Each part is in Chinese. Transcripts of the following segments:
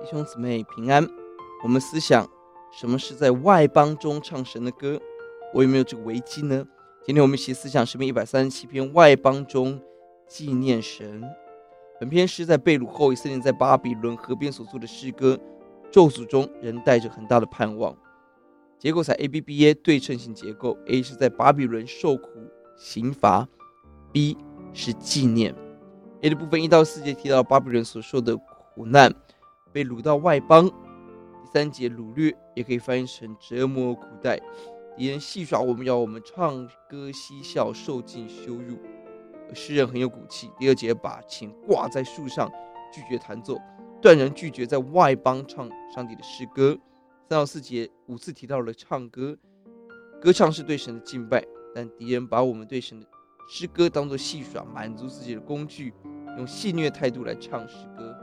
弟兄姊妹平安。我们思想什么是在外邦中唱神的歌？我有没有这个危机呢？今天我们一起思想诗篇一百三十七篇外邦中纪念神。本篇诗在被掳后，以色列在巴比伦河边所作的诗歌，咒诅中仍带着很大的盼望。结构采 A B B A 对称性结构，A 是在巴比伦受苦刑罚，B 是纪念。A 的部分一到四节提到巴比伦所受的苦难，被掳到外邦。第三节掳掠也可以翻译成折磨苦待，敌人戏耍我们，要我们唱歌嬉笑，受尽羞辱。诗人很有骨气。第二节把琴挂在树上，拒绝弹奏，断然拒绝在外邦唱上帝的诗歌。三到四节五次提到了唱歌，歌唱是对神的敬拜，但敌人把我们对神的诗歌当作戏耍，满足自己的工具，用戏谑态度来唱诗歌。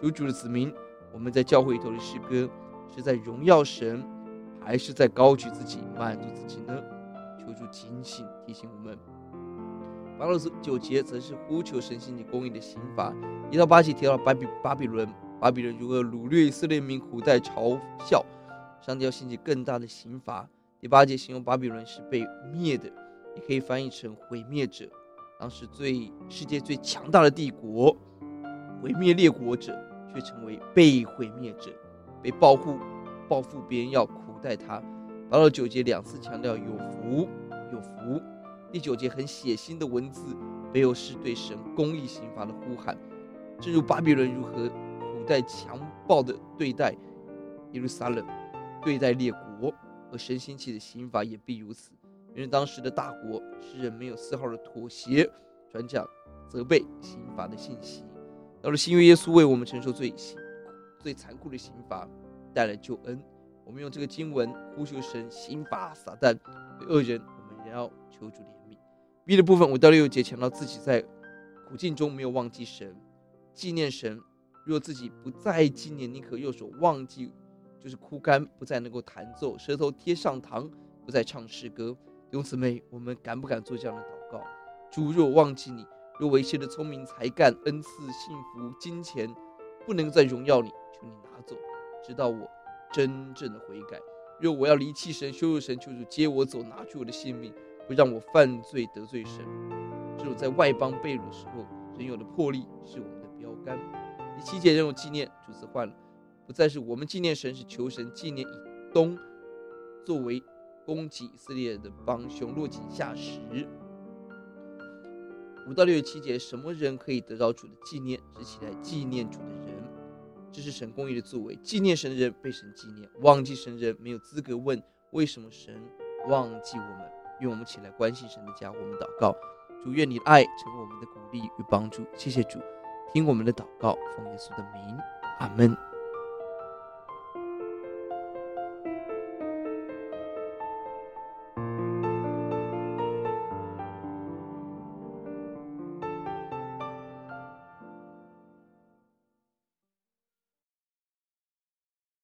属主的子民，我们在教会里头的诗歌，是在荣耀神，还是在高举自己、满足自己呢？求主警醒提醒我们。八到九节则是呼求神兴起公义的刑罚。一到八节提到巴比巴比伦，巴比伦如何掳掠以色列民，苦待嘲笑，上帝要兴起更大的刑罚。第八节形容巴比伦是被灭的。也可以翻译成毁灭者。当时最世界最强大的帝国，毁灭列国者，却成为被毁灭者，被报复报复别人要苦待他。八到九节两次强调有福有福。第九节很血腥的文字，背后是对神公义刑罚的呼喊。正如巴比伦如何苦待强暴的对待耶路撒冷，对待列国，而神兴起的刑罚也必如此。因为当时的大国，诗人没有丝毫的妥协，转讲责备刑罚的信息。到了新约，耶稣为我们承受最最残酷的刑罚，带来救恩。我们用这个经文呼求神刑罚撒旦，对恶人，我们仍要求主怜悯。B 的部分五到六节强调自己在苦境中没有忘记神，纪念神。若自己不再纪念，宁可右手忘记，就是枯干，不再能够弹奏，舌头贴上膛，不再唱诗歌。弟兄姊妹，我们敢不敢做这样的祷告？主若忘记你，若我一切的聪明才干、恩赐、幸福、金钱不能再荣耀你，求你拿走，直到我真正的悔改。若我要离弃神、羞辱神，求主接我走，拿去我的性命，不让我犯罪得罪神。这种在外邦被掳的时候，仍有的魄力是我们的标杆。第七节仍有纪念，主词换了，不再是我们纪念神，是求神纪念以东作为。攻击以色列的帮凶落井下石。五到六十七节，什么人可以得到主的纪念？是起来纪念主的人。这是神公义的作为。纪念神的人被神纪念，忘记神的人没有资格问为什么神忘记我们。愿我们起来关心神的家。我们祷告，主愿你的爱成为我们的鼓励与帮助。谢谢主，听我们的祷告，奉耶稣的名，阿门。